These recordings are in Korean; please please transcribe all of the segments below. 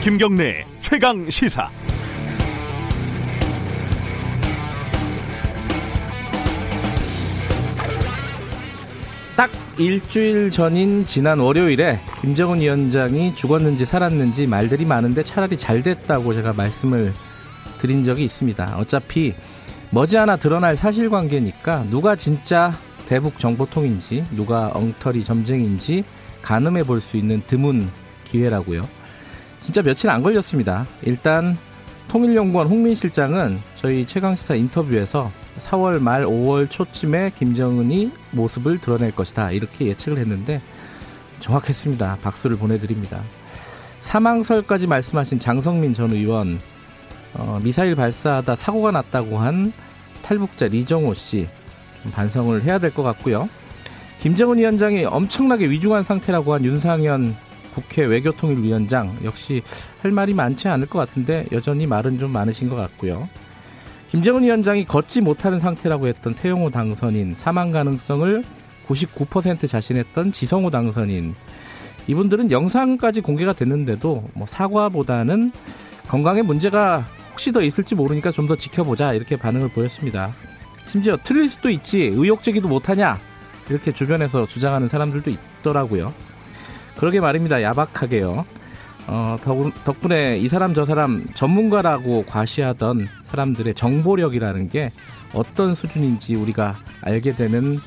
김경래 최강 시사. 딱 일주일 전인 지난 월요일에 김정은 위원장이 죽었는지 살았는지 말들이 많은데 차라리 잘 됐다고 제가 말씀을 드린 적이 있습니다. 어차피 머지않아 드러날 사실관계니까 누가 진짜 대북 정보통인지 누가 엉터리 점쟁인지 가늠해 볼 수 있는 드문 기회라고요. 진짜 며칠 안 걸렸습니다. 일단 통일연구원 홍민 실장은 저희 최강시사 인터뷰에서 4월 말 5월 초쯤에 김정은이 모습을 드러낼 것이다 이렇게 예측을 했는데 정확했습니다. 박수를 보내드립니다. 사망설까지 말씀하신 장성민 전 의원 어, 미사일 발사하다 사고가 났다고 한 탈북자 리정호 씨 반성을 해야 될 것 같고요. 김정은 위원장이 엄청나게 위중한 상태라고 한 윤상현 국회 외교통일위원장 역시 할 말이 많지 않을 것 같은데 여전히 말은 좀 많으신 것 같고요. 김정은 위원장이 걷지 못하는 상태라고 했던 태영호 당선인 사망 가능성을 99% 자신했던 지성호 당선인 이분들은 영상까지 공개가 됐는데도 뭐 사과보다는 건강에 문제가 혹시 더 있을지 모르니까 좀 더 지켜보자 이렇게 반응을 보였습니다. 심지어 틀릴 수도 있지 의혹 제기도 못하냐 이렇게 주변에서 주장하는 사람들도 있더라고요. 그러게 말입니다. 야박하게요. 어, 덕분에 이 사람 저 사람 전문가라고 과시하던 사람들의 정보력이라는 게 어떤 수준인지 우리가 알게 되는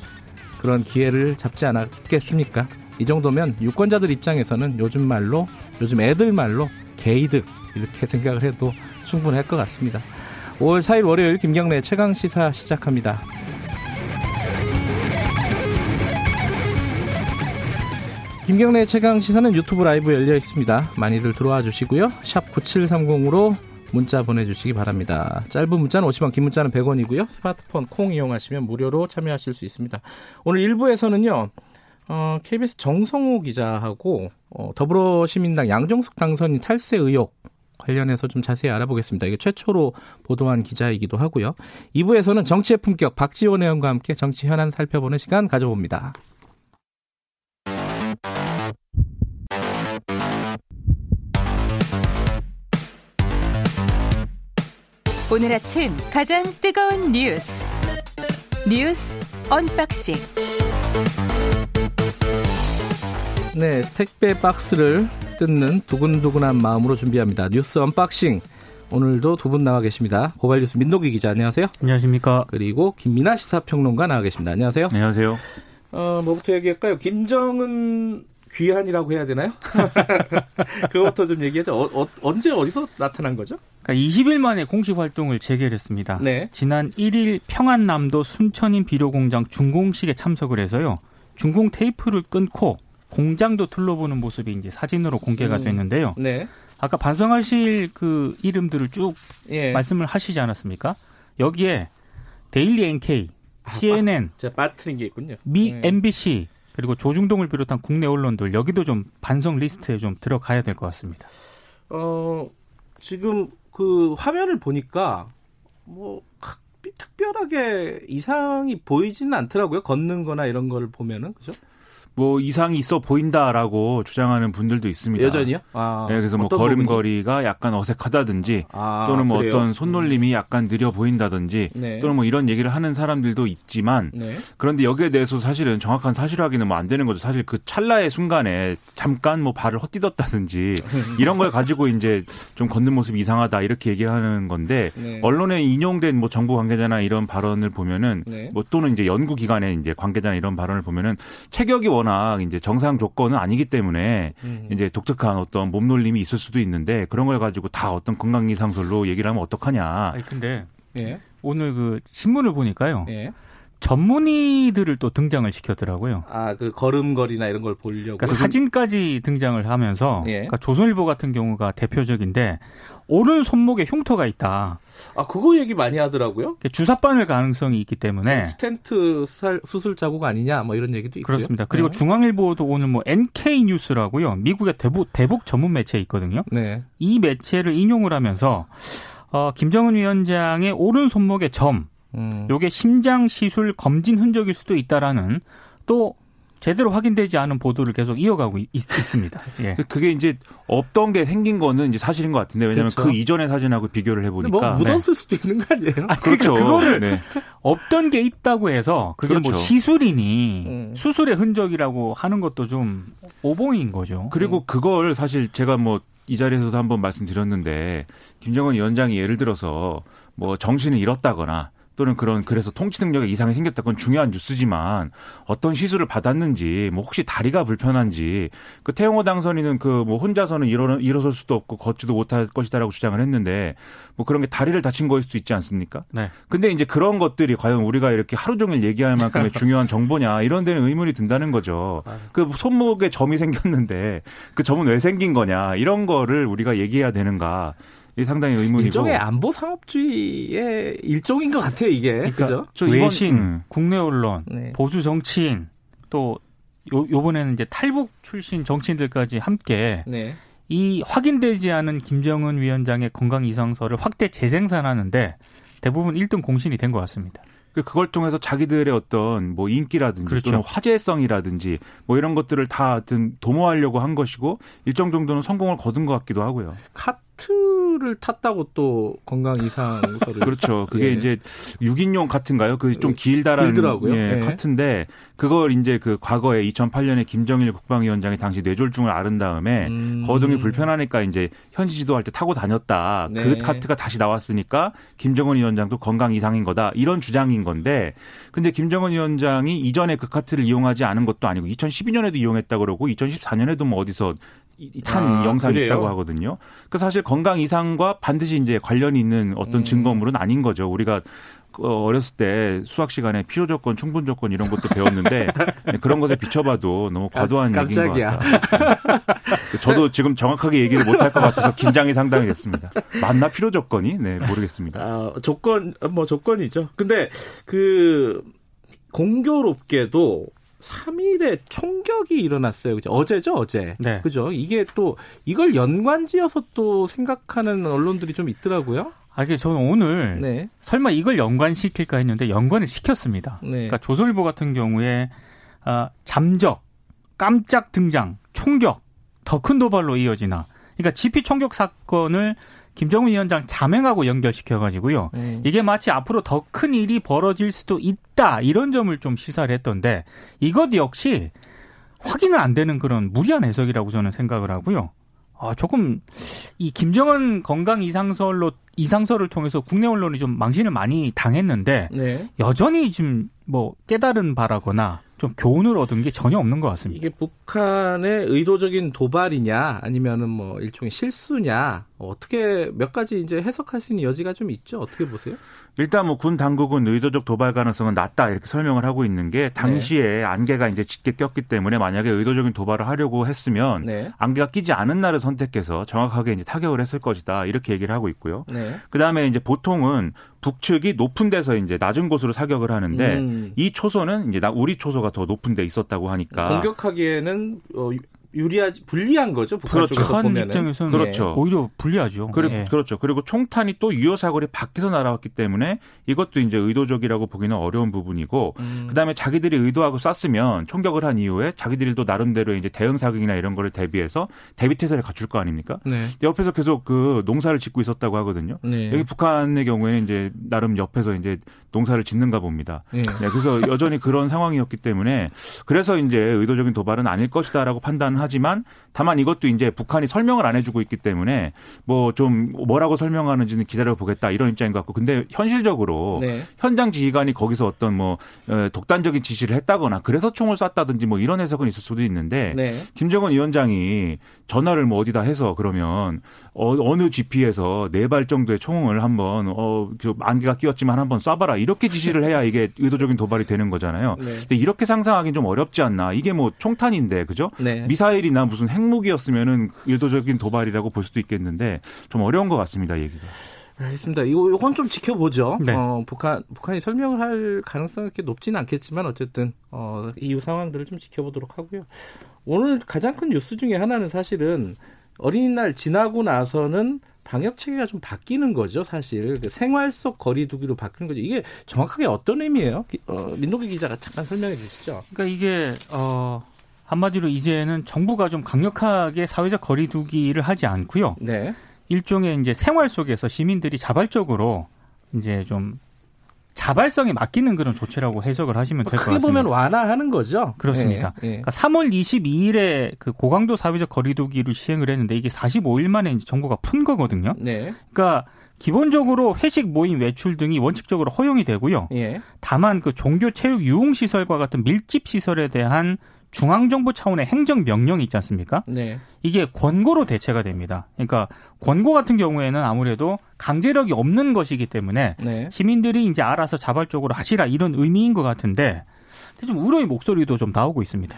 그런 기회를 잡지 않았겠습니까? 이 정도면 유권자들 입장에서는 요즘 말로 요즘 애들 말로 개이득 이렇게 생각을 해도 충분할 것 같습니다. 5월 4일 월요일 김경래 최강 시사 시작합니다. 김경래 최강 시사는 유튜브 라이브 열려 있습니다. 많이들 들어와 주시고요. 샵 9730으로 문자 보내주시기 바랍니다. 짧은 문자는 50원, 긴 문자는 100원이고요. 스마트폰 콩 이용하시면 무료로 참여하실 수 있습니다. 오늘 1부에서는요. 어, KBS 정성호 기자하고 어, 더불어시민당 양정숙 당선인 탈세 의혹 관련해서 좀 자세히 알아보겠습니다. 이게 최초로 보도한 기자이기도 하고요. 2부에서는 정치의 품격 박지원 의원과 함께 정치 현안 살펴보는 시간 가져봅니다. 오늘 아침 가장 뜨거운 뉴스. 뉴스 unboxing. 네 택배 박스를 뜯는 두근두근한 마음으로 준비합니다. 뉴스 unboxing. 오늘도 두 분 나와 계십니다. 고발뉴스 민동기 기자 안녕하세요. 안녕하십니까. 그리고 김민하 시사평론가 나와 계십니다. 안녕하세요. 안녕하세요. 어 뭐부터 얘기할까요? 김정은 귀환이라고 해야 되나요? 그것부터 좀 얘기하죠. 어, 어, 언제 어디서 나타난 거죠? 그러니까 20일 만에 공식 활동을 재개했습니다. 네. 지난 1일 평안남도 순천 인비료공장 준공식에 참석을 해서요. 준공 테이프를 끊고 공장도 둘러보는 모습이 이제 사진으로 공개가 음. 됐는데요. 네. 아까 반성하실 그 이름들을 쭉 예. 말씀을 하시지 않았습니까? 여기에 데일리 NK, CNN, 아, 빠뜨린 게 있군요. 미 네. MBC 그리고 조중동을 비롯한 국내 언론들 여기도 좀 반성 리스트에 좀 들어가야 될 것 같습니다. 어 지금 그 화면을 보니까 뭐 특별하게 이상이 보이지는 않더라고요. 걷는 거나 이런 걸 보면은 그죠? 뭐 이상이 있어 보인다라고 주장하는 분들도 있습니다. 여전히요? 아, 네, 그래서 뭐 걸음걸이가 부분이? 약간 어색하다든지 아, 또는 뭐 그래요? 어떤 손놀림이 약간 느려 보인다든지 네. 또는 뭐 이런 얘기를 하는 사람들도 있지만 네. 그런데 여기에 대해서 사실은 정확한 사실 확인은 뭐 안 되는 거죠. 사실 그 찰나의 순간에 잠깐 뭐 발을 헛디뎠다든지 이런 걸 가지고 이제 좀 걷는 모습이 이상하다 이렇게 얘기하는 건데 네. 언론에 인용된 뭐 정부 관계자나 이런 발언을 보면은 네. 뭐 또는 이제 연구 기관의 이제 관계자나 이런 발언을 보면은 체격이 워낙 이제 정상 조건은 아니기 때문에 음. 이제 독특한 어떤 몸놀림이 있을 수도 있는데 그런 걸 가지고 다 어떤 건강 이상설로 얘기를 하면 어떡하냐. 아니 근데 예. 오늘 그 신문을 보니까요. 예. 전문의들을 또 등장을 시켰더라고요. 아, 그 걸음걸이나 이런 걸 보려고. 그러니까 사진까지 등장을 하면서 예. 그러니까 조선일보 같은 경우가 대표적인데 오른 손목에 흉터가 있다. 아, 그거 얘기 많이 하더라고요. 주사바늘 가능성이 있기 때문에 스텐트 수술 자국 아니냐 뭐 이런 얘기도 있고요. 그렇습니다. 그리고 네. 중앙일보도 오늘 뭐 NK 뉴스라고요. 미국의 대북 대북 전문 매체 있거든요. 네. 이 매체를 인용을 하면서 어, 김정은 위원장의 오른 손목의 점 음. 요게 심장 시술 검진 흔적일 수도 있다라는 또 제대로 확인되지 않은 보도를 계속 이어가고 있, 습니다 예. 그, 그게 이제 없던 게 생긴 거는 이제 사실인 것 같은데 왜냐하면 그렇죠. 그 이전의 사진하고 비교를 해보니까 뭐 묻었을 네. 수도 있는 거 아니에요? 아, 그러니까 그렇죠. 그거를 네. 없던 게 있다고 해서 그게 뭐 그렇죠. 뭐 시술이니 음. 수술의 흔적이라고 하는 것도 좀 오봉인 거죠. 그리고 음. 그걸 사실 제가 뭐 이 자리에서도 한번 말씀드렸는데 김정은 위원장이 예를 들어서 뭐 정신을 잃었다거나 또는 그런 그래서 통치 능력에 이상이 생겼다 그건 중요한 뉴스지만 어떤 시술을 받았는지 뭐 혹시 다리가 불편한지 그 태영호 당선인은 그 뭐 혼자서는 일어 일어설 수도 없고 걷지도 못할 것이다라고 주장을 했는데 뭐 그런 게 다리를 다친 거일 수도 있지 않습니까? 네. 근데 이제 그런 것들이 과연 우리가 이렇게 하루 종일 얘기할 만큼의 중요한 정보냐 이런 데는 의문이 든다는 거죠. 그 손목에 점이 생겼는데 그 점은 왜 생긴 거냐 이런 거를 우리가 얘기해야 되는가 이 상당히 의문이고 일종의 안보 상업주의의 일종인 것 같아요 이게 그러니까 그죠? 외신, 음. 국내 언론, 네. 보수 정치인 또 요, 요번에는 이제 탈북 출신 정치인들까지 함께 네. 이 확인되지 않은 김정은 위원장의 건강 이상서를 확대 재생산하는데 대부분 1등 공신이 된 것 같습니다. 그 그걸 통해서 자기들의 어떤 뭐 인기라든지 그렇죠. 또는 화제성이라든지 뭐 이런 것들을 다 도모하려고 한 것이고 일정 정도는 성공을 거둔 것 같기도 하고요. 카 트를 탔다고 또 건강 이상서를 그렇죠. 그게 예. 이제 6인용 카트인가요? 그 좀 길다란 길더라고요. 예, 예. 카트인데 그걸 이제 그 과거에 2008년에 김정일 국방위원장이 당시 뇌졸중을 앓은 다음에 음. 거동이 불편하니까 이제 현지 지도할 때 타고 다녔다. 그 네. 그 카트가 다시 나왔으니까 김정은 위원장도 건강 이상인 거다. 이런 주장인 건데 근데 김정은 위원장이 이전에 그 카트를 이용하지 않은 것도 아니고 2012년에도 이용했다 그러고 2014년에도 뭐 어디서 탄 아, 영상이 그래요? 있다고 하거든요. 그 사실 건강 이상과 반드시 이제 관련이 있는 어떤 음. 증거물은 아닌 거죠. 우리가 그 어렸을 때 수학 시간에 필요 조건, 충분 조건 이런 것도 배웠는데 그런 것에 비춰봐도 너무 과도한 깜, 얘기인 것 같아요. 저도 지금 정확하게 얘기를 못 할 것 같아서 긴장이 상당히 됐습니다. 맞나 필요 조건이? 네 모르겠습니다. 아, 조건 뭐 조건이죠. 근데 그 공교롭게도 3일에 총격이 일어났어요. 그죠? 어제죠, 어제. 네. 그죠? 이게 또 이걸 연관지어서 또 생각하는 언론들이 좀 있더라고요. 아, 이게 저는 오늘 네. 설마 이걸 연관시킬까 했는데 연관을 시켰습니다. 네. 그러니까 조선일보 같은 경우에 아, 잠적, 깜짝 등장, 총격, 더 큰 도발로 이어지나. 그러니까 지피 총격 사건을 김정은 위원장 자맹하고 연결시켜가지고요. 네. 이게 마치 앞으로 더 큰 일이 벌어질 수도 있다 이런 점을 좀 시사를 했던데 이것 역시 확인은 안 되는 그런 무리한 해석이라고 저는 생각을 하고요. 아, 조금 이 김정은 건강 이상설로 이상설을 통해서 국내 언론이 좀 망신을 많이 당했는데 네. 여전히 지금 뭐 깨달은 바라거나 좀 교훈을 얻은 게 전혀 없는 것 같습니다. 이게 북한의 의도적인 도발이냐 아니면은 뭐 일종의 실수냐 어떻게 몇 가지 이제 해석할 수 있는 여지가 좀 있죠. 어떻게 보세요? 일단 뭐 군 당국은 의도적 도발 가능성은 낮다 이렇게 설명을 하고 있는 게 당시에 네. 안개가 이제 짙게 꼈기 때문에 만약에 의도적인 도발을 하려고 했으면 네. 안개가 끼지 않은 날을 선택해서 정확하게 이제 타격을 했을 것이다 이렇게 얘기를 하고 있고요. 네. 그 다음에 이제 보통은 북측이 높은 데서 이제 낮은 곳으로 사격을 하는데 음. 이 초소는 이제 우리 초소가 더 높은 데 있었다고 하니까 공격하기에는 어, 유리하지 불리한 거죠. 북한 그렇죠. 쪽에서 보면 입장에서는 그렇죠. 예. 오히려 불리하죠. 그리, 예. 그렇죠. 그리고 총탄이 또 유효 사거리 밖에서 날아왔기 때문에 이것도 이제 의도적이라고 보기는 어려운 부분이고 음. 그다음에 자기들이 의도하고 쐈으면 총격을 한 이후에 자기들이 또 나름대로 이제 대응 사격이나 이런 거를 대비해서 대비 태세를 갖출 거 아닙니까? 네. 옆에서 계속 그 농사를 짓고 있었다고 하거든요. 네. 여기 북한의 경우에는 이제 나름 옆에서 이제 농사를 짓는가 봅니다. 네. 네. 그래서 여전히 그런 상황이었기 때문에 그래서 이제 의도적인 도발은 아닐 것이다라고 판단을 하지만 다만 이것도 이제 북한이 설명을 안 해주고 있기 때문에 뭐 좀 뭐라고 설명하는지는 기다려 보겠다 이런 입장인 것 같고 근데 현실적으로 네. 현장 지휘관이 거기서 어떤 뭐 어, 독단적인 지시를 했다거나 그래서 총을 쐈다든지 뭐 이런 해석은 있을 수도 있는데 네. 김정은 위원장이 전화를 뭐 어디다 해서 그러면 어, 느 GP에서 네 발 정도의 총을 한번 어, 그 안개가 끼었지만 한번 쏴봐라 이렇게 지시를 해야 이게 의도적인 도발이 되는 거잖아요. 네. 근데 이렇게 상상하기는 좀 어렵지 않나. 이게 뭐 총탄인데 그죠? 네. 미사일이나 무슨 핵무기였으면은 의도적인 도발이라고 볼 수도 있겠는데 좀 어려운 것 같습니다 얘기가. 알겠습니다. 이거 요건 좀 지켜보죠. 네. 어, 북한 북한이 설명을 할 가능성이 그렇게 높지는 않겠지만 어쨌든 어, 이후 상황들을 좀 지켜보도록 하고요. 오늘 가장 큰 뉴스 중에 하나는 사실은 어린이날 지나고 나서는 방역 체계가 좀 바뀌는 거죠, 사실. 그 생활 속 거리두기로 바뀌는 거죠. 이게 정확하게 어떤 의미예요? 어, 민노기 기자가 잠깐 설명해 주시죠. 그러니까 이게 어 한마디로 이제는 정부가 좀 강력하게 사회적 거리두기를 하지 않고요. 네. 일종의 이제 생활 속에서 시민들이 자발적으로 이제 좀 자발성에 맡기는 그런 조치라고 해석을 하시면 될 것 같습니다. 크게 보면 완화하는 거죠. 그렇습니다. 예, 예. 그러니까 3월 22일에 그 고강도 사회적 거리두기를 시행을 했는데 이게 45일 만에 이제 정부가 푼 거거든요. 네. 그러니까 기본적으로 회식 모임 외출 등이 원칙적으로 허용이 되고요. 예. 다만 그 종교 체육 유흥 시설과 같은 밀집 시설에 대한 중앙정부 차원의 행정 명령이 있지 않습니까? 네. 이게 권고로 대체가 됩니다. 그러니까 권고 같은 경우에는 아무래도 강제력이 없는 것이기 때문에 네. 시민들이 이제 알아서 자발적으로 하시라 이런 의미인 것 같은데 좀 우려의 목소리도 좀 나오고 있습니다.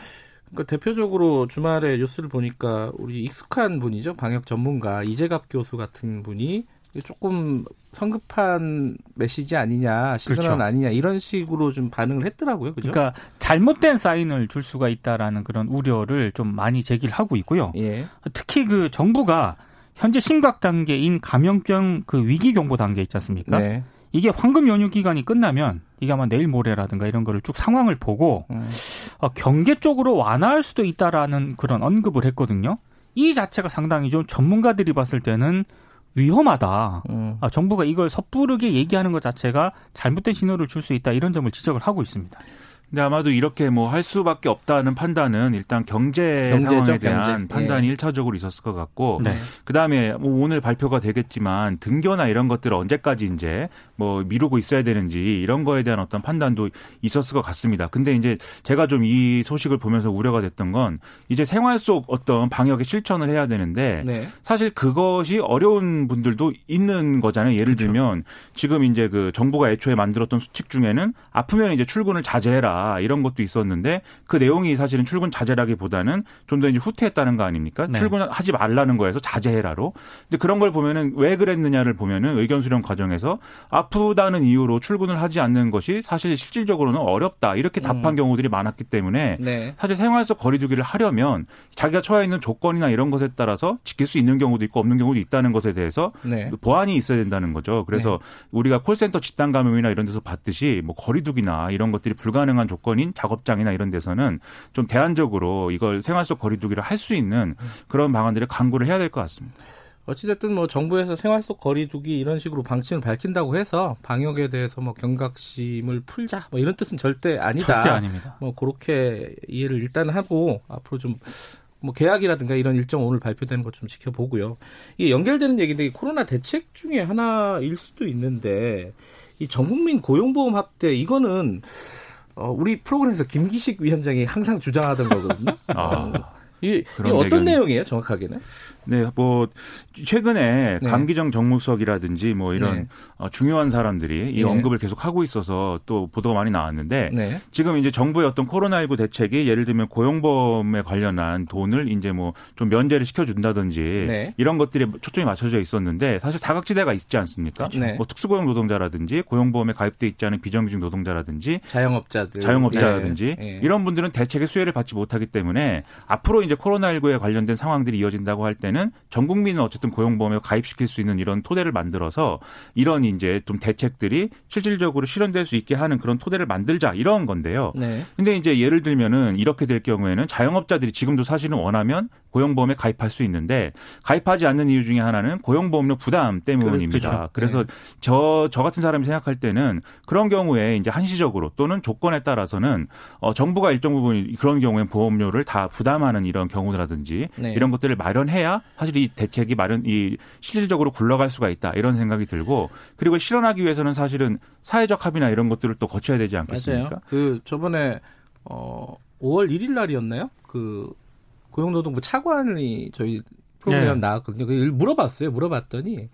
그러니까 대표적으로 주말에 뉴스를 보니까 우리 익숙한 분이죠 방역 전문가 이재갑 교수 같은 분이 조금 성급한 메시지 아니냐, 시그널 그렇죠. 아니냐 이런 식으로 좀 반응을 했더라고요. 그죠? 그러니까 잘못된 사인을 줄 수가 있다라는 그런 우려를 좀 많이 제기를 하고 있고요. 예. 특히 그 정부가 현재 심각 단계인 감염병 그 위기 경보 단계 있지 않습니까? 네. 이게 황금 연휴 기간이 끝나면 이게 아마 내일 모레라든가 이런 거를 쭉 상황을 보고 음. 어, 경계 쪽으로 완화할 수도 있다라는 그런 언급을 했거든요. 이 자체가 상당히 좀 전문가들이 봤을 때는 위험하다. 음. 아, 정부가 이걸 섣부르게 얘기하는 것 자체가 잘못된 신호를 줄 수 있다 이런 점을 지적을 하고 있습니다. 근데 아마도 이렇게 뭐 할 수밖에 없다는 판단은 일단 경제 경제적, 상황에 대한 경제. 판단이 예. 1차적으로 있었을 것 같고 네. 그다음에 뭐 오늘 발표가 되겠지만 등교나 이런 것들을 언제까지 이제 뭐 미루고 있어야 되는지 이런 거에 대한 어떤 판단도 있었을 것 같습니다. 근데 이제 제가 좀 이 소식을 보면서 우려가 됐던 건 이제 생활 속 어떤 방역의 실천을 해야 되는데 네. 사실 그것이 어려운 분들도 있는 거잖아요. 예를 그렇죠. 들면 지금 이제 그 정부가 애초에 만들었던 수칙 중에는 아프면 이제 출근을 자제해라. 이런 것도 있었는데 그 내용이 사실은 출근 자제라기보다는 좀 더 이제 후퇴했다는 거 아닙니까? 네. 출근하지 말라는 거에서 자제해라로. 근데 그런 걸 보면은 왜 그랬느냐를 보면은 의견 수렴 과정에서 아프다는 이유로 출근을 하지 않는 것이 사실 실질적으로는 어렵다 이렇게 음. 답한 음. 경우들이 많았기 때문에 네. 사실 생활 속 거리두기를 하려면 자기가 처해 있는 조건이나 이런 것에 따라서 지킬 수 있는 경우도 있고 없는 경우도 있다는 것에 대해서 네. 보완이 있어야 된다는 거죠. 그래서 네. 우리가 콜센터 집단 감염이나 이런 데서 봤듯이 뭐 거리두기나 이런 것들이 불가능한 조건인 작업장이나 이런 데서는 좀 대안적으로 이걸 생활 속 거리두기를 할 수 있는 그런 방안들을 강구를 해야 될 것 같습니다. 어찌됐든 뭐 정부에서 생활 속 거리두기 이런 식으로 방침을 밝힌다고 해서 방역에 대해서 뭐 경각심을 풀자 뭐 이런 뜻은 절대 아니다. 절대 아닙니다. 뭐 그렇게 이해를 일단 하고 앞으로 좀 뭐 계약이라든가 이런 일정 오늘 발표되는 것 좀 지켜보고요. 이게 연결되는 얘기인데 코로나 대책 중에 하나일 수도 있는데 이 전국민 고용보험 합대 이거는 어, 우리 프로그램에서 김기식 위원장이 항상 주장하던 거거든요. 아, 어, 이, 이 어떤 내용이에요, 정확하게는? 네, 뭐 최근에 네. 감기정 정무수석이라든지 뭐 이런 네. 어, 중요한 사람들이 이 네. 언급을 계속 하고 있어서 또 보도가 많이 나왔는데 네. 지금 이제 정부의 어떤 코로나19 대책이 예를 들면 고용보험에 관련한 돈을 이제 뭐 좀 면제를 시켜준다든지 네. 이런 것들이 초점이 맞춰져 있었는데 사실 사각지대가 있지 않습니까? 그렇죠. 뭐 특수고용 노동자라든지 고용보험에 가입돼 있지 않은 비정규직 노동자라든지 자영업자들, 자영업자라든지 네. 이런 분들은 대책의 수혜를 받지 못하기 때문에 앞으로 이제 코로나19에 관련된 상황들이 이어진다고 할 때는 전 국민은 어쨌든 고용보험에 가입시킬 수 있는 이런 토대를 만들어서 이런 이제 좀 대책들이 실질적으로 실현될 수 있게 하는 그런 토대를 만들자 이런 건데요. 네. 근데 이제 예를 들면은 이렇게 될 경우에는 자영업자들이 지금도 사실은 원하면 고용보험에 가입할 수 있는데 가입하지 않는 이유 중에 하나는 고용보험료 부담 때문입니다. 그렇죠. 그래서 네. 저, 저 같은 사람이 생각할 때는 그런 경우에 이제 한시적으로 또는 조건에 따라서는 어, 정부가 일정 부분 그런 경우에 보험료를 다 부담하는 이런 경우라든지 네. 이런 것들을 마련해야 사실 이 대책이 마련, 이 실질적으로 굴러갈 수가 있다 이런 생각이 들고 그리고 실현하기 위해서는 사실은 사회적 합의나 이런 것들을 또 거쳐야 되지 않겠습니까? 맞아요. 그 저번에 어 5월 1일 날이었나요? 그 고용노동부 차관이 저희 프로그램 네. 나왔거든요. 그 물어봤어요. 물어봤더니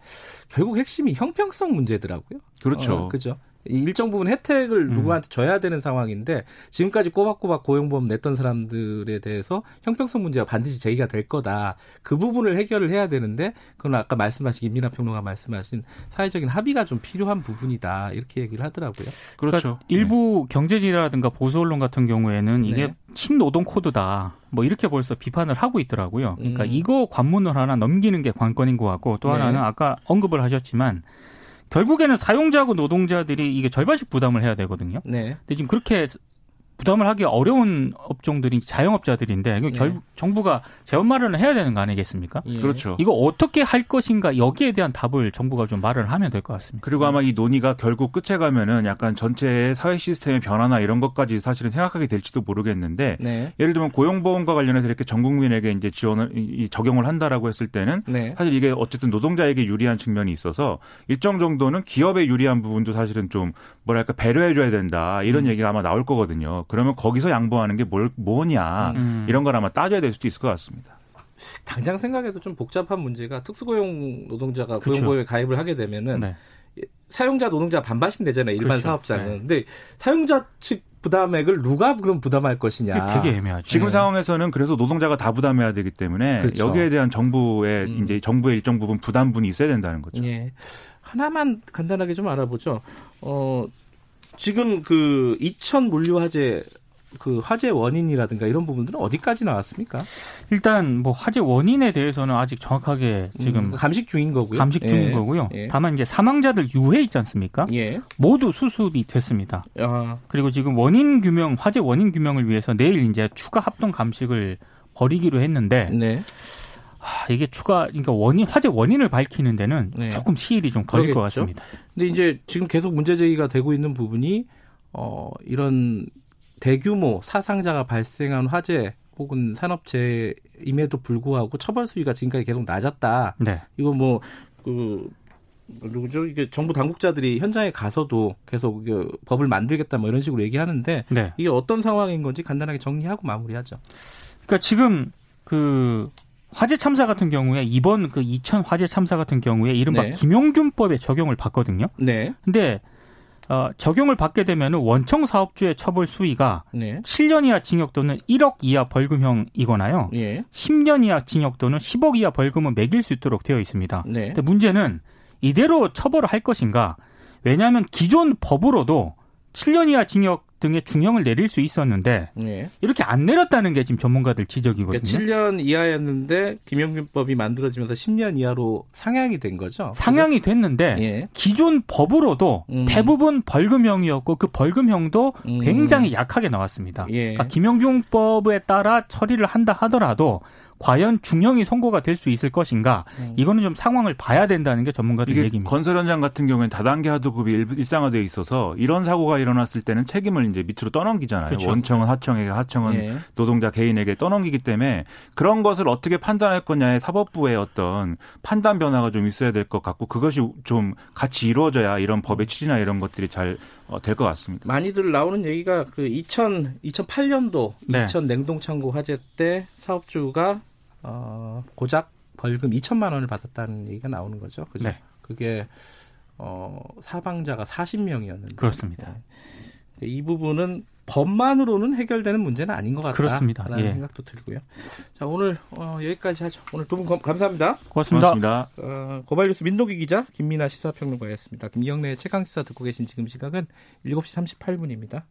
결국 핵심이 형평성 문제더라고요. 그렇죠. 어, 그죠. 일정 부분 혜택을 음. 누구한테 줘야 되는 상황인데 지금까지 꼬박꼬박 고용보험 냈던 사람들에 대해서 형평성 문제가 반드시 제기가 될 거다. 그 부분을 해결을 해야 되는데 그건 아까 말씀하신 김민아 평론가 말씀하신 사회적인 합의가 좀 필요한 부분이다. 이렇게 얘기를 하더라고요. 그렇죠. 그러니까 일부 네. 경제지라든가 보수 언론 같은 경우에는 이게 네. 친노동 코드다. 뭐 이렇게 벌써 비판을 하고 있더라고요. 그러니까 음. 이거 관문을 하나 넘기는 게 관건인 것 같고 또 네. 하나는 아까 언급을 하셨지만 결국에는 사용자하고 노동자들이 이게 절반씩 부담을 해야 되거든요. 네. 근데 지금 그렇게 부담을 하기 어려운 업종들이 자영업자들인데 네. 결국 정부가 재원 마련을 해야 되는 거 아니겠습니까? 예. 그렇죠. 이거 어떻게 할 것인가 여기에 대한 답을 정부가 좀 말을 하면 될 것 같습니다. 그리고 아마 이 논의가 결국 끝에 가면은 약간 전체 사회 시스템의 변화나 이런 것까지 사실은 생각하게 될지도 모르겠는데 네. 예를 들면 고용보험과 관련해서 이렇게 전 국민에게 이제 지원을 이, 적용을 한다라고 했을 때는 네. 사실 이게 어쨌든 노동자에게 유리한 측면이 있어서 일정 정도는 기업에 유리한 부분도 사실은 좀 뭐랄까 배려해 줘야 된다 이런 음. 얘기가 아마 나올 거거든요. 그러면 거기서 양보하는 게 뭘, 뭐냐 음. 이런 걸 아마 따져야 될 수도 있을 것 같습니다. 당장 생각해도 좀 복잡한 문제가 특수고용 노동자가 그렇죠. 고용보험에 가입을 하게 되면은 네. 사용자 노동자 반반씩 되잖아요 일반 그렇죠. 사업자는. 네. 근데 사용자 측 부담액을 누가 그럼 부담할 것이냐. 되게 애매하죠. 지금 네. 상황에서는 그래서 노동자가 다 부담해야 되기 때문에 그렇죠. 여기에 대한 정부의 음. 이제 정부의 일정 부분 부담분이 있어야 된다는 거죠. 예. 하나만 간단하게 좀 알아보죠. 어 지금 그 이천 물류 화재 그 화재 원인이라든가 이런 부분들은 어디까지 나왔습니까? 일단 뭐 화재 원인에 대해서는 아직 정확하게 지금 음, 감식 중인 거고요. 감식 중인 예. 거고요. 예. 다만 이제 사망자들 유해 있지 않습니까? 예. 모두 수습이 됐습니다. 아. 그리고 지금 원인 규명 화재 원인 규명을 위해서 내일 이제 추가 합동 감식을 벌이기로 했는데 네. 하, 이게 추가 그러니까 원인 화재 원인을 밝히는 데는 네. 조금 시일이 좀 걸릴 그러겠죠. 것 같습니다. 근데 이제 지금 계속 문제 제기가 되고 있는 부분이 어 이런 대규모 사상자가 발생한 화재 혹은 산업재임에도 불구하고 처벌 수위가 지금까지 계속 낮았다. 네. 이거 뭐그 누구죠? 이게 정부 당국자들이 현장에 가서도 계속 법을 만들겠다 뭐 이런 식으로 얘기하는데 네. 이게 어떤 상황인 건지 간단하게 정리하고 마무리하죠. 그러니까 지금 그 화재 참사 같은 경우에 이번 그 이천 화재 참사 같은 경우에 이른바 네. 김용균법에 적용을 받거든요. 네. 근데 어, 적용을 받게 되면 원청 사업주의 처벌 수위가 네. 7년 이하 징역 또는 1억 이하 벌금형이거나요. 예. 10년 이하 징역 또는 10억 이하 벌금은 매길 수 있도록 되어 있습니다. 네. 근데 문제는 이대로 처벌을 할 것인가? 왜냐하면 기존 법으로도 7년 이하 징역 등의 중형을 내릴 수 있었는데 네. 이렇게 안 내렸다는 게 지금 전문가들 지적이거든요. 그러니까 7년 이하였는데 김영균법이 만들어지면서 10년 이하로 상향이 된 거죠. 상향이 됐는데 예. 기존 법으로도 음. 대부분 벌금형이었고 그 벌금형도 음. 굉장히 약하게 나왔습니다. 예. 그러니까 김영균법에 따라 처리를 한다 하더라도 과연 중형이 선고가 될 수 있을 것인가 음. 이거는 좀 상황을 봐야 된다는 게 전문가들 얘기입니다. 건설 현장 같은 경우에는 다단계 하도급이 일상화되어 있어서 이런 사고가 일어났을 때는 책임을 이제 밑으로 떠넘기잖아요. 그렇죠. 원청은 하청에게, 하청은 네. 노동자 개인에게 떠넘기기 때문에 그런 것을 어떻게 판단할 거냐에 사법부의 어떤 판단 변화가 좀 있어야 될 것 같고 그것이 좀 같이 이루어져야 이런 법의 취지나 이런 것들이 잘 될것 어, 같습니다. 많이들 나오는 얘기가 그 2000, 2008년도 네. 2000 냉동창고 화재 때 사업주가 어, 고작 벌금 2천만 원을 받았다는 얘기가 나오는 거죠. 그죠? 네. 그게 어, 사방자가 40명이었는데. 그렇습니다. 네. 이 부분은 법만으로는 해결되는 문제는 아닌 것 같다. 그렇습니다. 라는 예. 생각도 들고요. 자, 오늘 어, 여기까지 하죠. 오늘 두 분 감사합니다. 고맙습니다. 고맙습니다. 어, 고발뉴스 민노기 기자, 김민아 시사평론가였습니다. 김경래의 최강시사 듣고 계신 지금 시각은 7시 38분입니다.